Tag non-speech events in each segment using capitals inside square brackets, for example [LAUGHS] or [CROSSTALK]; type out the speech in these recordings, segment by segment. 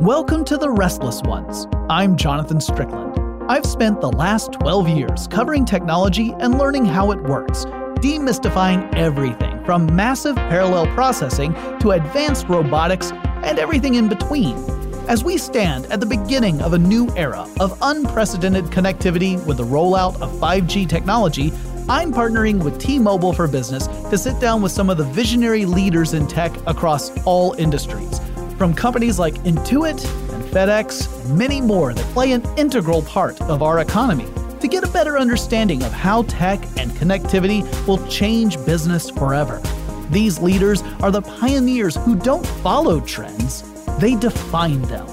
Welcome to The Restless Ones. I'm Jonathan Strickland. I've spent the last 12 years covering technology and learning how it works, demystifying everything from massive parallel processing to advanced robotics and everything in between. As we stand at the beginning of a new era of unprecedented connectivity with the rollout of 5G technology, I'm partnering with T Mobile for Business to sit down with some of the visionary leaders in tech across all industries. From companies like Intuit and FedEx, and many more that play an integral part of our economy, to get a better understanding of how tech and connectivity will change business forever. These leaders are the pioneers who don't follow trends, they define them.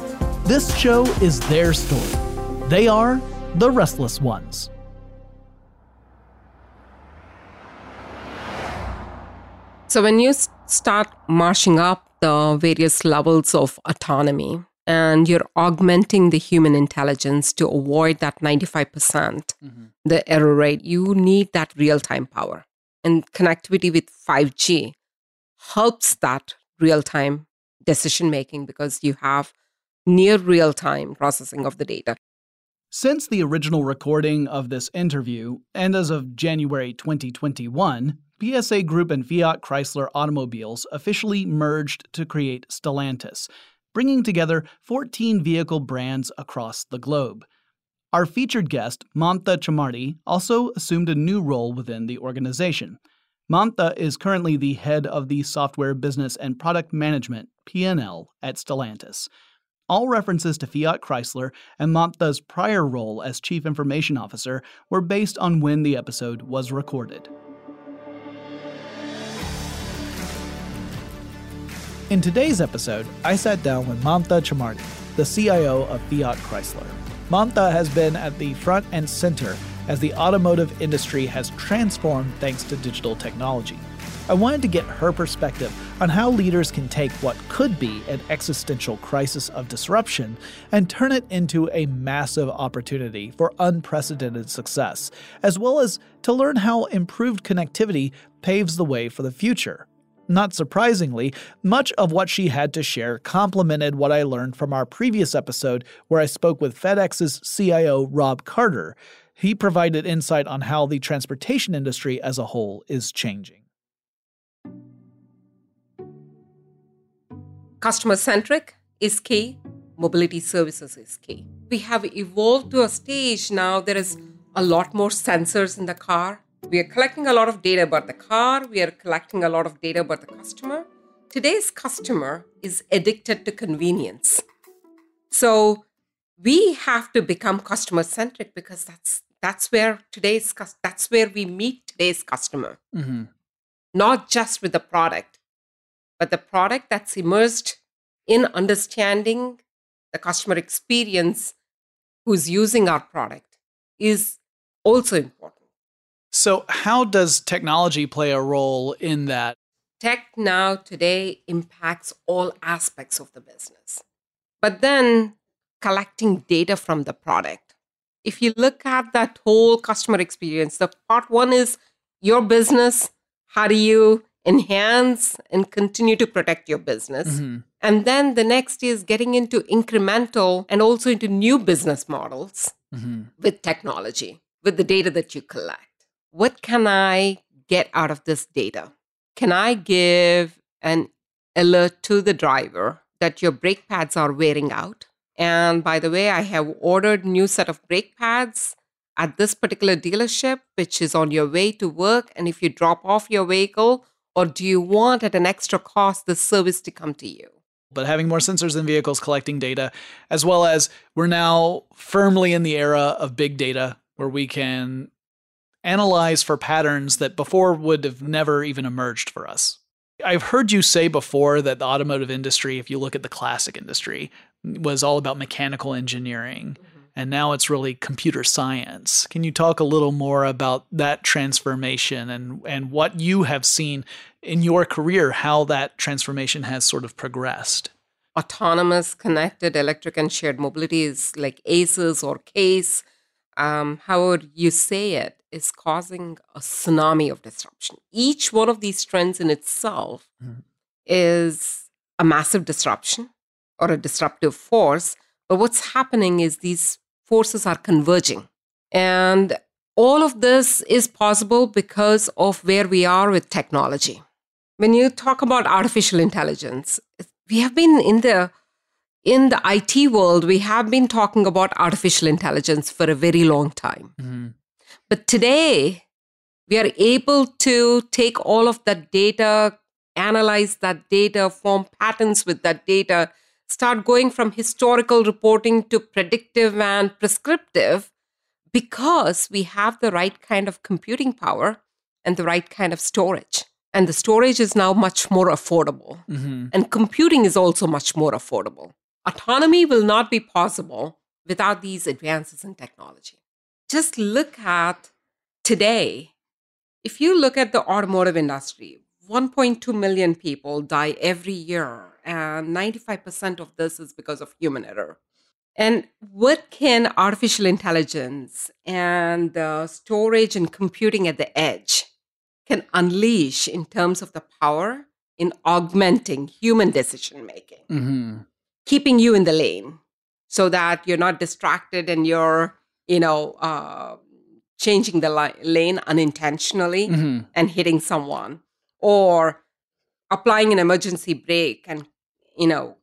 This show is their story. They are the Restless Ones. So, when you start marching up the various levels of autonomy and you're augmenting the human intelligence to avoid that 95% mm-hmm. the error rate, you need that real time power. And connectivity with 5G helps that real time decision making because you have near real time processing of the data. Since the original recording of this interview, and as of January 2021, PSA Group and Fiat Chrysler Automobiles officially merged to create Stellantis, bringing together 14 vehicle brands across the globe. Our featured guest, Mamatha Chamarthi, also assumed a new role within the organization. Mamatha is currently the head of the Software Business and Product Management (P&L) at Stellantis. All references to Fiat Chrysler and Mamatha's prior role as Chief Information Officer were based on when the episode was recorded. In today's episode, I sat down with Mamatha Chamarthi, the CIO of Fiat Chrysler. Mamatha has been at the front and center as the automotive industry has transformed thanks to digital technology. I wanted to get her perspective on how leaders can take what could be an existential crisis of disruption and turn it into a massive opportunity for unprecedented success, as well as to learn how improved connectivity paves the way for the future. Not surprisingly, much of what she had to share complemented what I learned from our previous episode where I spoke with FedEx's CIO Rob Carter. He provided insight on how the transportation industry as a whole is changing. Customer centric is key, mobility services is key. We have evolved to a stage now, there is a lot more sensors in the car. We are collecting a lot of data about the car, we are collecting a lot of data about the customer. Today's customer is addicted to convenience. So we have to become customer centric because that's that's where today's that's where we meet today's customer mm-hmm. not just with the product but the product that's immersed in understanding the customer experience who's using our product is also important. So how does technology play a role in that? Tech now today impacts all aspects of the business. But then collecting data from the product. If you look at that whole customer experience, the part one is your business. How do you enhance and continue to protect your business? Mm-hmm. And then the next is getting into incremental and also into new business models mm-hmm. with technology, with the data that you collect. What can I get out of this data? Can I give an alert to the driver that your brake pads are wearing out? And by the way, I have ordered new set of brake pads at this particular dealership, which is on your way to work. And if you drop off your vehicle, or do you want at an extra cost the service to come to you? But having more sensors in vehicles collecting data, as well as we're now firmly in the era of big data where we can analyze for patterns that before would have never even emerged for us. I've heard you say before that the automotive industry, if you look at the classic industry, was all about mechanical engineering. And now it's really computer science. Can you talk a little more about that transformation and, and what you have seen in your career, how that transformation has sort of progressed? Autonomous, connected, electric, and shared mobility is like ACES or CASE, um, however you say it, is causing a tsunami of disruption. Each one of these trends in itself mm-hmm. is a massive disruption or a disruptive force. But what's happening is these forces are converging. And all of this is possible because of where we are with technology. When you talk about artificial intelligence, we have been in the in the IT world, we have been talking about artificial intelligence for a very long time. Mm-hmm. But today, we are able to take all of that data, analyze that data, form patterns with that data, start going from historical reporting to predictive and prescriptive because we have the right kind of computing power and the right kind of storage. And the storage is now much more affordable. Mm-hmm. And computing is also much more affordable. Autonomy will not be possible without these advances in technology. Just look at today. If you look at the automotive industry, 1.2 million people die every year, and 95% of this is because of human error. And what can artificial intelligence and the storage and computing at the edge can unleash in terms of the power in augmenting human decision making? Mm-hmm keeping you in the lane so that you're not distracted and you're, you know, uh, changing the li- lane unintentionally mm-hmm. and hitting someone or applying an emergency brake and, you know,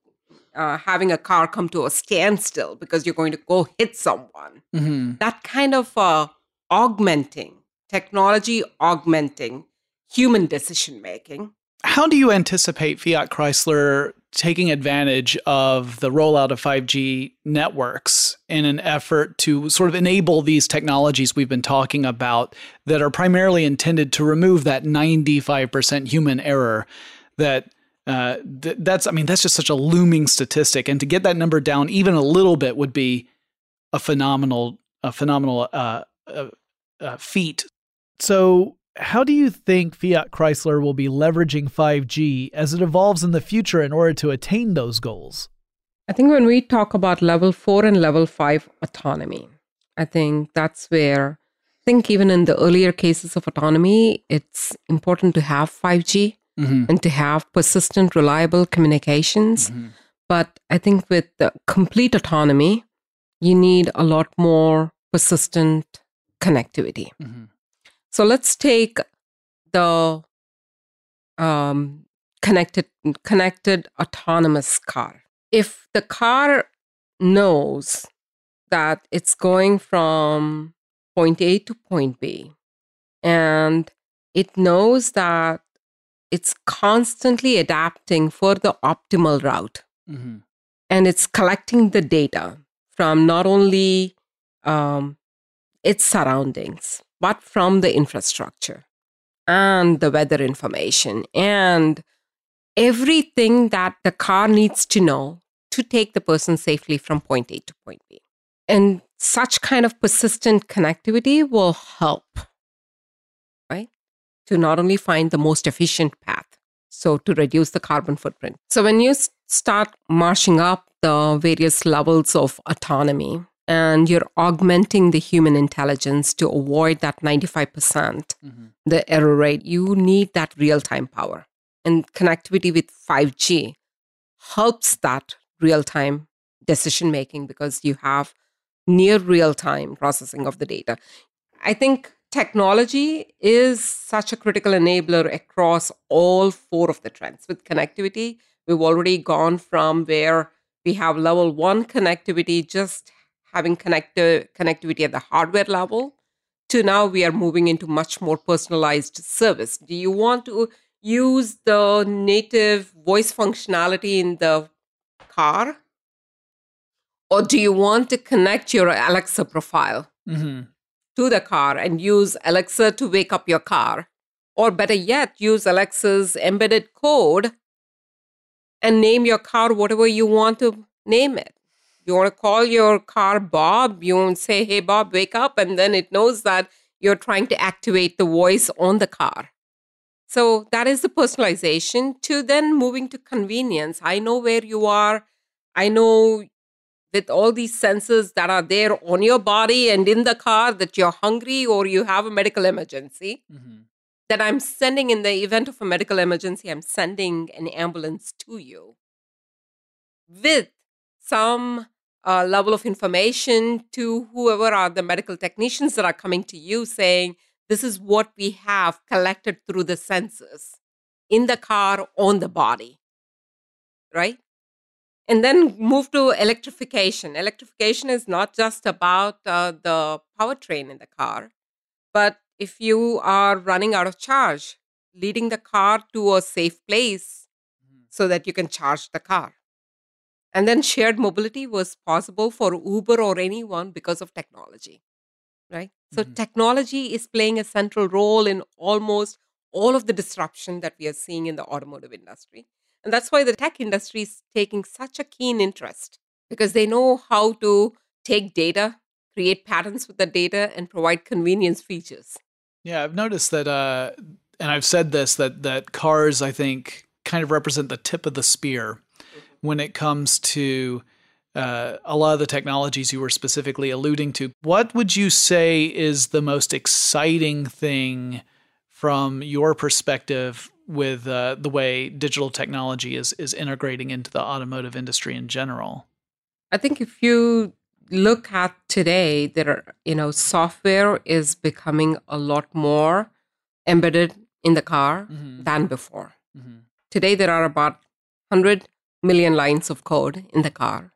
uh, having a car come to a standstill because you're going to go hit someone. Mm-hmm. That kind of uh, augmenting, technology augmenting human decision making. How do you anticipate Fiat Chrysler taking advantage of the rollout of 5G networks in an effort to sort of enable these technologies we've been talking about that are primarily intended to remove that 95% human error that uh, th- that's I mean that's just such a looming statistic and to get that number down even a little bit would be a phenomenal a phenomenal uh, uh, uh feat. So how do you think Fiat Chrysler will be leveraging 5G as it evolves in the future in order to attain those goals? I think when we talk about level four and level five autonomy, I think that's where I think even in the earlier cases of autonomy, it's important to have 5G mm-hmm. and to have persistent, reliable communications. Mm-hmm. But I think with the complete autonomy, you need a lot more persistent connectivity. Mm-hmm. So let's take the um, connected connected autonomous car. If the car knows that it's going from point A to point B, and it knows that it's constantly adapting for the optimal route, mm-hmm. and it's collecting the data from not only um, its surroundings but from the infrastructure and the weather information and everything that the car needs to know to take the person safely from point A to point B. And such kind of persistent connectivity will help? To not only find the most efficient path, so to reduce the carbon footprint. So when you start marching up the various levels of autonomy, and you're augmenting the human intelligence to avoid that 95% mm-hmm. the error rate you need that real-time power and connectivity with 5g helps that real-time decision making because you have near real-time processing of the data i think technology is such a critical enabler across all four of the trends with connectivity we've already gone from where we have level 1 connectivity just having connect- connectivity at the hardware level to now we are moving into much more personalized service. Do you want to use the native voice functionality in the car? Or do you want to connect your Alexa profile mm-hmm. To the car and use Alexa to wake up your car? Or better yet, use Alexa's embedded code and name your car whatever you want to name it. You want to call your car Bob, you want to say, hey, Bob, wake up. And then it knows that you're trying to activate the voice on the car. So that is the personalization to then moving to convenience. I know where you are. I know with all these sensors that are there on your body and in the car that you're hungry or you have a medical emergency. Mm-hmm. That I'm sending in the event of a medical emergency, I'm sending an ambulance to you with some uh, level of information to whoever are the medical technicians that are coming to you saying, this is what we have collected through the senses in the car, on the body, right? And then move to electrification. Electrification is not just about uh, the powertrain in the car, but if you are running out of charge, leading the car to a safe place mm-hmm. so that you can charge the car. And then shared mobility was possible for Uber or anyone because of technology, right? So mm-hmm. technology is playing a central role in almost all of the disruption that we are seeing in the automotive industry. And that's why the tech industry is taking such a keen interest because they know how to take data, create patterns with the data, and provide convenience features. Yeah, I've noticed that, uh, and I've said this that that cars, I think, kind of represent the tip of the spear when it comes to uh, a lot of the technologies you were specifically alluding to. What would you say is the most exciting thing from your perspective with uh, the way digital technology is is integrating into the automotive industry in general? I think if you look at today, there are, you know software is becoming a lot more embedded in the car mm-hmm. than before. Mm-hmm. Today, there are about 100 million lines of code in the car.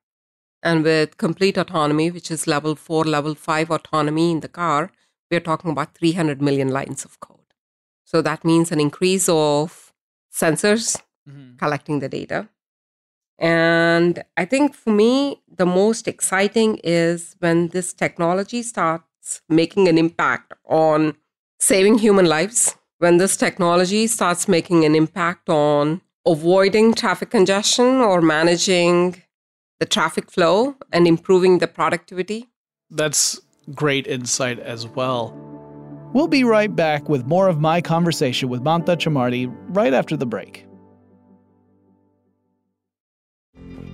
And with complete autonomy, which is level four, level five autonomy in the car, we're talking about 300 million lines of code. So that means an increase of sensors mm-hmm. collecting the data. And I think for me, the most exciting is when this technology starts making an impact on saving human lives, when this technology starts making an impact on avoiding traffic congestion or managing the traffic flow and improving the productivity. That's great insight as well. We'll be right back with more of my conversation with Mamatha Chamarthi right after the break.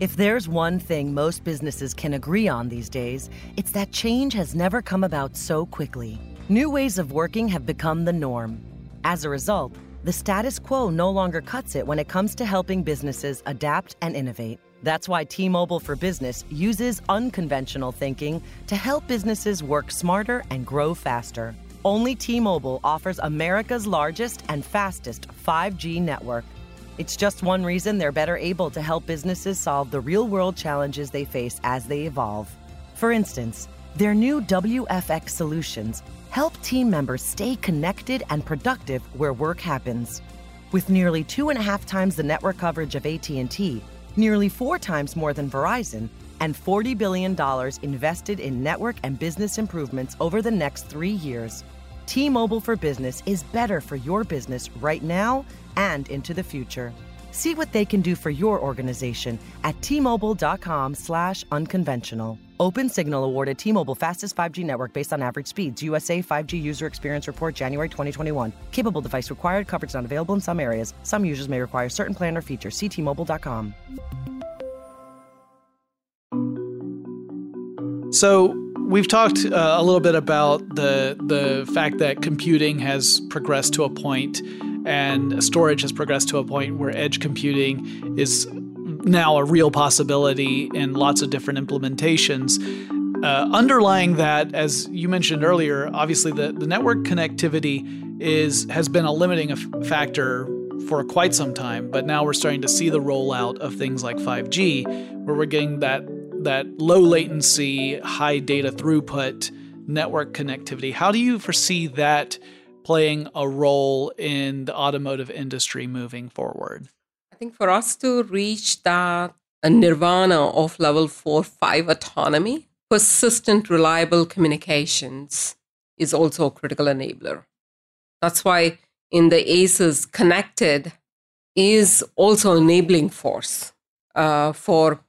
If there's one thing most businesses can agree on these days, it's that change has never come about so quickly. New ways of working have become the norm. As a result, the status quo no longer cuts it when it comes to helping businesses adapt and innovate. That's why T Mobile for Business uses unconventional thinking to help businesses work smarter and grow faster. Only T Mobile offers America's largest and fastest 5G network. It's just one reason they're better able to help businesses solve the real world challenges they face as they evolve. For instance, their new WFX solutions help team members stay connected and productive where work happens. With nearly two and a half times the network coverage of AT&T, nearly four times more than Verizon, and $40 billion invested in network and business improvements over the next three years, T-Mobile for Business is better for your business right now and into the future. See what they can do for your organization at T-Mobile.com slash unconventional. Open Signal awarded T-Mobile fastest 5G network based on average speeds. USA 5G user experience report January 2021. Capable device required. Coverage not available in some areas. Some users may require certain plan or feature. See T-Mobile.com. So we've talked uh, a little bit about the the fact that computing has progressed to a point and storage has progressed to a point where edge computing is now a real possibility in lots of different implementations. Uh, underlying that, as you mentioned earlier, obviously the, the network connectivity is has been a limiting factor for quite some time, but now we're starting to see the rollout of things like 5G, where we're getting that that low latency, high data throughput network connectivity. How do you foresee that playing a role in the automotive industry moving forward? I think for us to reach that nirvana of level four, five autonomy, persistent, reliable communications is also a critical enabler. That's why in the ACEs, connected is also an enabling force uh, for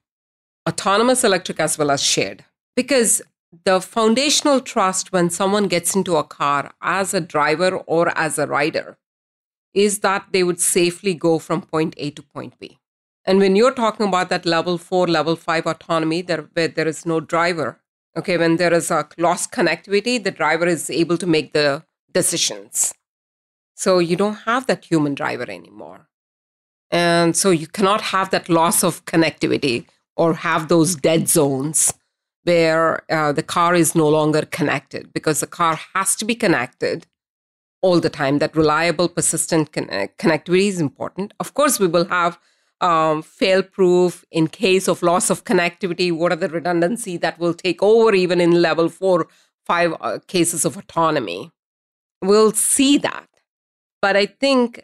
autonomous electric as well as shared. Because the foundational trust when someone gets into a car as a driver or as a rider is that they would safely go from point A to point B. And when you're talking about that level four, level five autonomy, there, where there is no driver, okay, when there is a lost connectivity, the driver is able to make the decisions. So you don't have that human driver anymore. And so you cannot have that loss of connectivity or have those dead zones where uh, the car is no longer connected because the car has to be connected all the time. That reliable, persistent connect- connectivity is important. Of course, we will have um, fail proof in case of loss of connectivity. What are the redundancy that will take over even in level four, five uh, cases of autonomy? We'll see that. But I think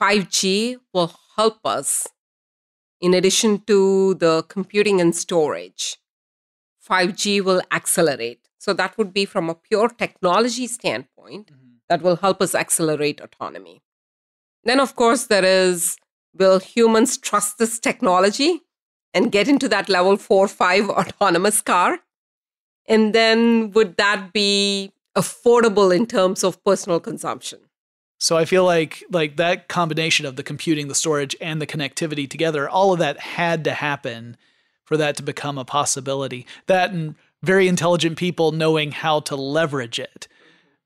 5G will help us in addition to the computing and storage. 5G will accelerate. So that would be from a pure technology standpoint mm-hmm. that will help us accelerate autonomy. Then, of course, there is will humans trust this technology and get into that level four, five [LAUGHS] autonomous car? And then would that be affordable in terms of personal consumption? So I feel like like that combination of the computing, the storage, and the connectivity together, all of that had to happen for that to become a possibility. That and very intelligent people knowing how to leverage it.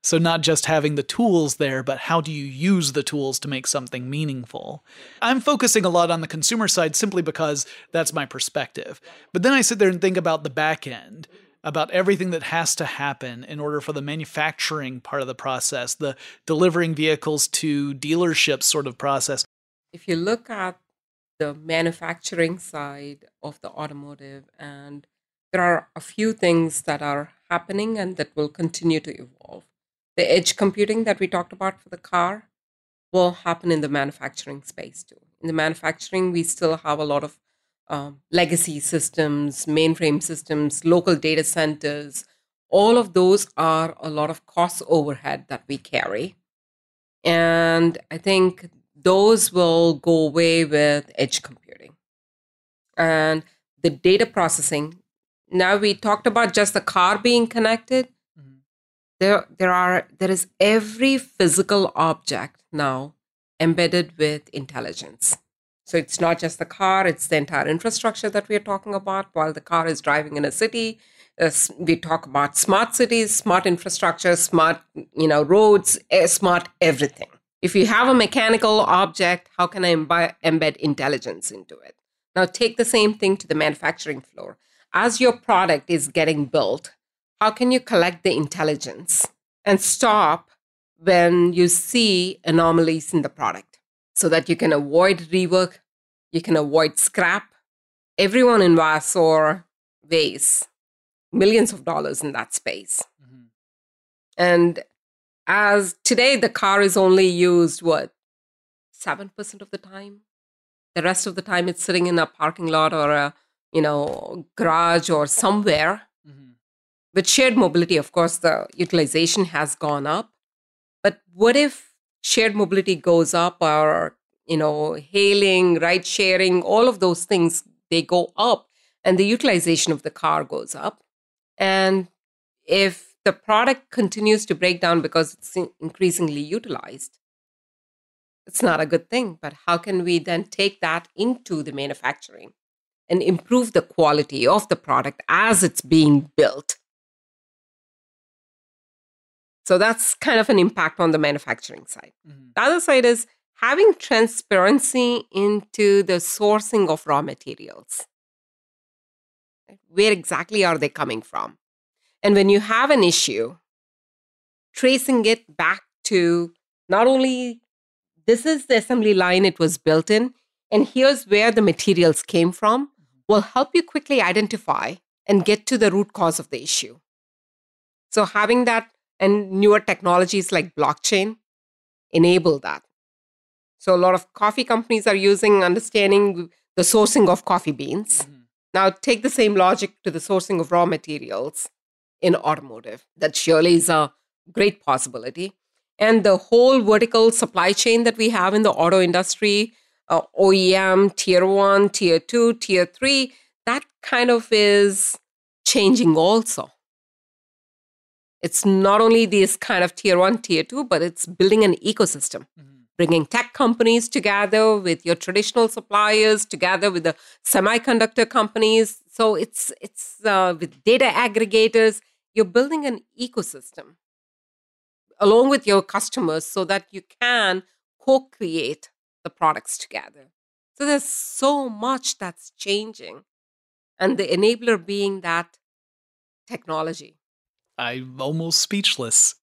So, not just having the tools there, but how do you use the tools to make something meaningful? I'm focusing a lot on the consumer side simply because that's my perspective. But then I sit there and think about the back end, about everything that has to happen in order for the manufacturing part of the process, the delivering vehicles to dealerships sort of process. If you look at the manufacturing side of the automotive, and there are a few things that are happening and that will continue to evolve the edge computing that we talked about for the car will happen in the manufacturing space too. In the manufacturing, we still have a lot of um, legacy systems, mainframe systems, local data centers. All of those are a lot of cost overhead that we carry. And I think those will go away with edge computing. And the data processing, now we talked about just the car being connected there there are there is every physical object now embedded with intelligence so it's not just the car it's the entire infrastructure that we are talking about. While the car is driving in a city uh, we talk about smart cities smart infrastructure smart you know roads uh, smart everything. If you have a mechanical object how can i embed intelligence into it? Now take the same thing to the manufacturing floor. As your product is getting built how can you collect the intelligence and stop when you see anomalies in the product so that you can avoid rework, you can avoid scrap. Everyone in Vasor weighs millions of dollars in that space. Mm-hmm. And as today, the car is only used, what, 7% of the time? The rest of the time, it's sitting in a parking lot or a, you know, garage or somewhere with shared mobility, of course, the utilization has gone up. But what if shared mobility goes up or, you know, hailing, ride sharing, all of those things, they go up and the utilization of the car goes up. And if the product continues to break down because it's increasingly utilized, it's not a good thing. But how can we then take that into the manufacturing and improve the quality of the product as it's being built? So that's kind of an impact on the manufacturing side. Mm-hmm. The other side is having transparency into the sourcing of raw materials. Where exactly are they coming from? And when you have an issue, tracing it back to not only this is the assembly line it was built in, and here's where the materials came from, mm-hmm. will help you quickly identify and get to the root cause of the issue. So having that and newer technologies like blockchain enable that. So a lot of coffee companies are using understanding the sourcing of coffee beans. Mm-hmm. Now take the same logic to the sourcing of raw materials in automotive. That surely is a great possibility. And the whole vertical supply chain that we have in the auto industry, uh, OEM, tier one, tier two, tier three, that kind of is changing also it's not only these kind of tier one, tier two, but it's building an ecosystem, mm-hmm. bringing tech companies together with your traditional suppliers, together with the semiconductor companies. So it's it's uh, with data aggregators. You're building an ecosystem along with your customers so that you can co-create the products together. So there's so much that's changing and the enabler being that technology. I'm almost speechless.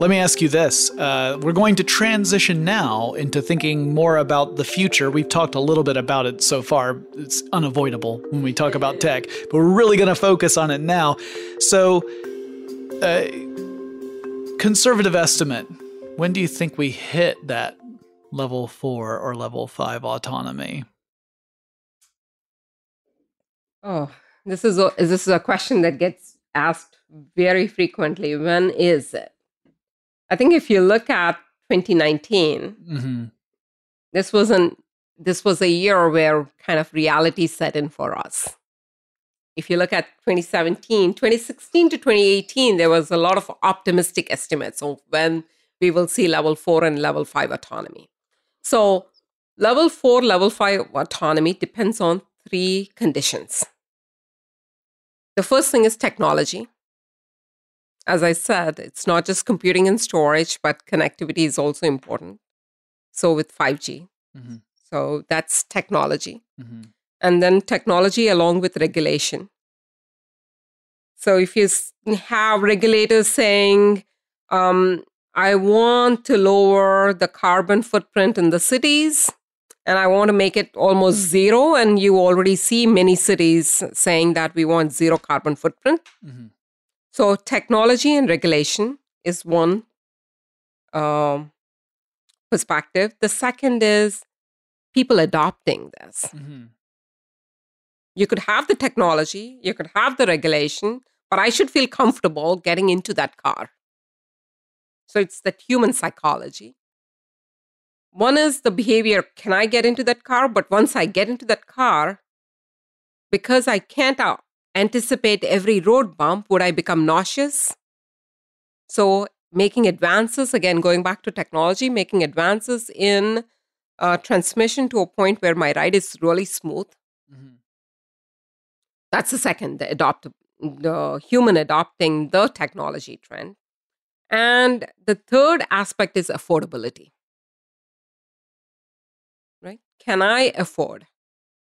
Let me ask you this. Uh, we're going to transition now into thinking more about the future. We've talked a little bit about it so far. It's unavoidable when we talk about tech, but we're really going to focus on it now. So, uh, conservative estimate when do you think we hit that level four or level five autonomy? Oh, this is a, this is a question that gets asked very frequently. When is it? I think if you look at 2019, mm-hmm. this was an this was a year where kind of reality set in for us. If you look at 2017, 2016 to 2018, there was a lot of optimistic estimates of when we will see level four and level five autonomy. So, level four, level five autonomy depends on three conditions. The first thing is technology. As I said, it's not just computing and storage, but connectivity is also important. So, with 5G. Mm-hmm. So, that's technology. Mm-hmm. And then technology along with regulation. So, if you have regulators saying, um, I want to lower the carbon footprint in the cities and I want to make it almost zero. And you already see many cities saying that we want zero carbon footprint. Mm-hmm. So, technology and regulation is one um, perspective. The second is people adopting this. Mm-hmm. You could have the technology, you could have the regulation, but I should feel comfortable getting into that car. So it's that human psychology. One is the behavior can I get into that car? But once I get into that car, because I can't uh, anticipate every road bump, would I become nauseous? So making advances, again, going back to technology, making advances in uh, transmission to a point where my ride is really smooth. Mm-hmm. That's the second, the adopt, the human adopting the technology trend. And the third aspect is affordability. Can I afford?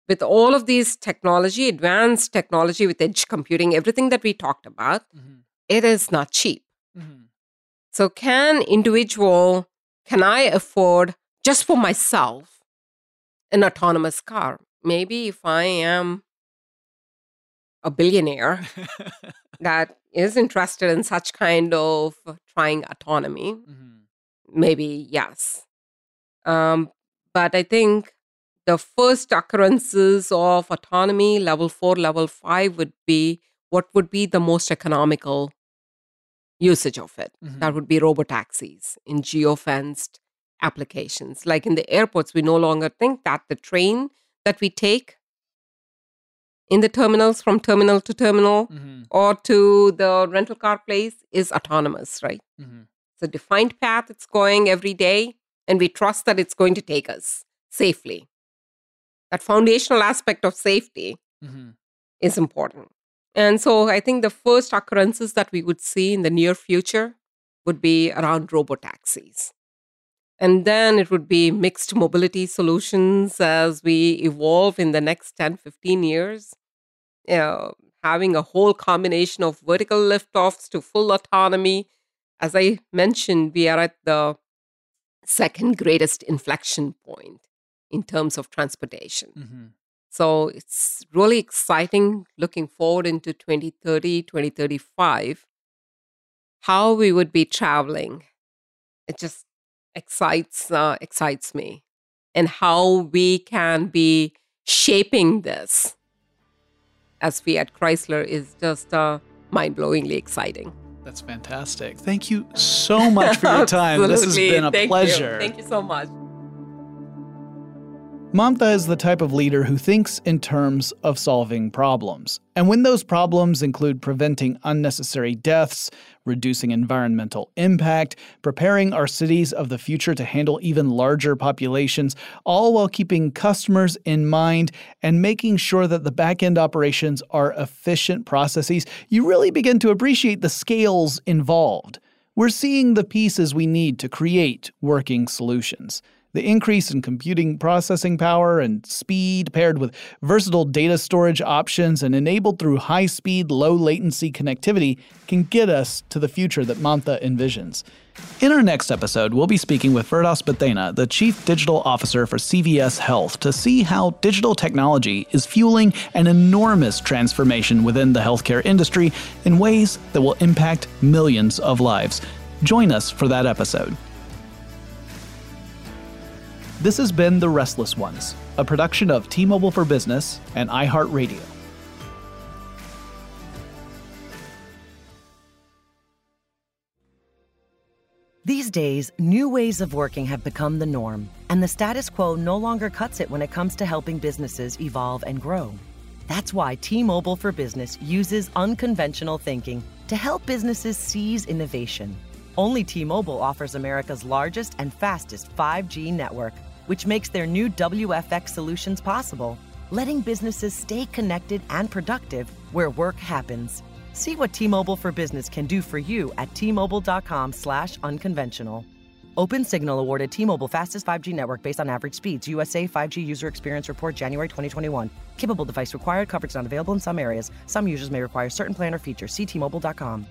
With all of these technology, advanced technology with edge computing, everything that we talked about, mm-hmm. it is not cheap. Mm-hmm. So, can individual, can I afford just for myself an autonomous car? Maybe if I am a billionaire [LAUGHS] that is interested in such kind of trying autonomy, mm-hmm. maybe yes. Um, but I think the first occurrences of autonomy, level four, level five, would be what would be the most economical usage of it. Mm-hmm. That would be robo taxis in geofenced applications. Like in the airports, we no longer think that the train that we take in the terminals from terminal to terminal mm-hmm. or to the rental car place is autonomous, right? Mm-hmm. It's a defined path, it's going every day, and we trust that it's going to take us safely. That foundational aspect of safety mm-hmm. is important. And so I think the first occurrences that we would see in the near future would be around robo taxis. And then it would be mixed mobility solutions as we evolve in the next 10, 15 years. You know, having a whole combination of vertical liftoffs to full autonomy. As I mentioned, we are at the second greatest inflection point in terms of transportation. Mm-hmm. So it's really exciting looking forward into 2030, 2035, how we would be traveling. It just excites uh, excites me and how we can be shaping this as we at Chrysler is just uh, mind-blowingly exciting. That's fantastic. Thank you so much for your [LAUGHS] time. this has been a Thank pleasure. You. Thank you so much. Mamatha is the type of leader who thinks in terms of solving problems. And when those problems include preventing unnecessary deaths, reducing environmental impact, preparing our cities of the future to handle even larger populations, all while keeping customers in mind and making sure that the back-end operations are efficient processes, you really begin to appreciate the scales involved. We're seeing the pieces we need to create working solutions. The increase in computing processing power and speed, paired with versatile data storage options and enabled through high speed, low latency connectivity, can get us to the future that Mamatha envisions. In our next episode, we'll be speaking with Firdaus Bhathena, the Chief Digital Officer for CVS Health, to see how digital technology is fueling an enormous transformation within the healthcare industry in ways that will impact millions of lives. Join us for that episode. This has been The Restless Ones, a production of T Mobile for Business and iHeartRadio. These days, new ways of working have become the norm, and the status quo no longer cuts it when it comes to helping businesses evolve and grow. That's why T Mobile for Business uses unconventional thinking to help businesses seize innovation. Only T Mobile offers America's largest and fastest 5G network, which makes their new WFX solutions possible, letting businesses stay connected and productive where work happens. See what T-Mobile for Business can do for you at T-Mobile.com slash unconventional. Open Signal awarded T-Mobile fastest 5G network based on average speeds. USA 5G user experience report January 2021. Capable device required. Coverage not available in some areas. Some users may require certain plan or features. See T-Mobile.com.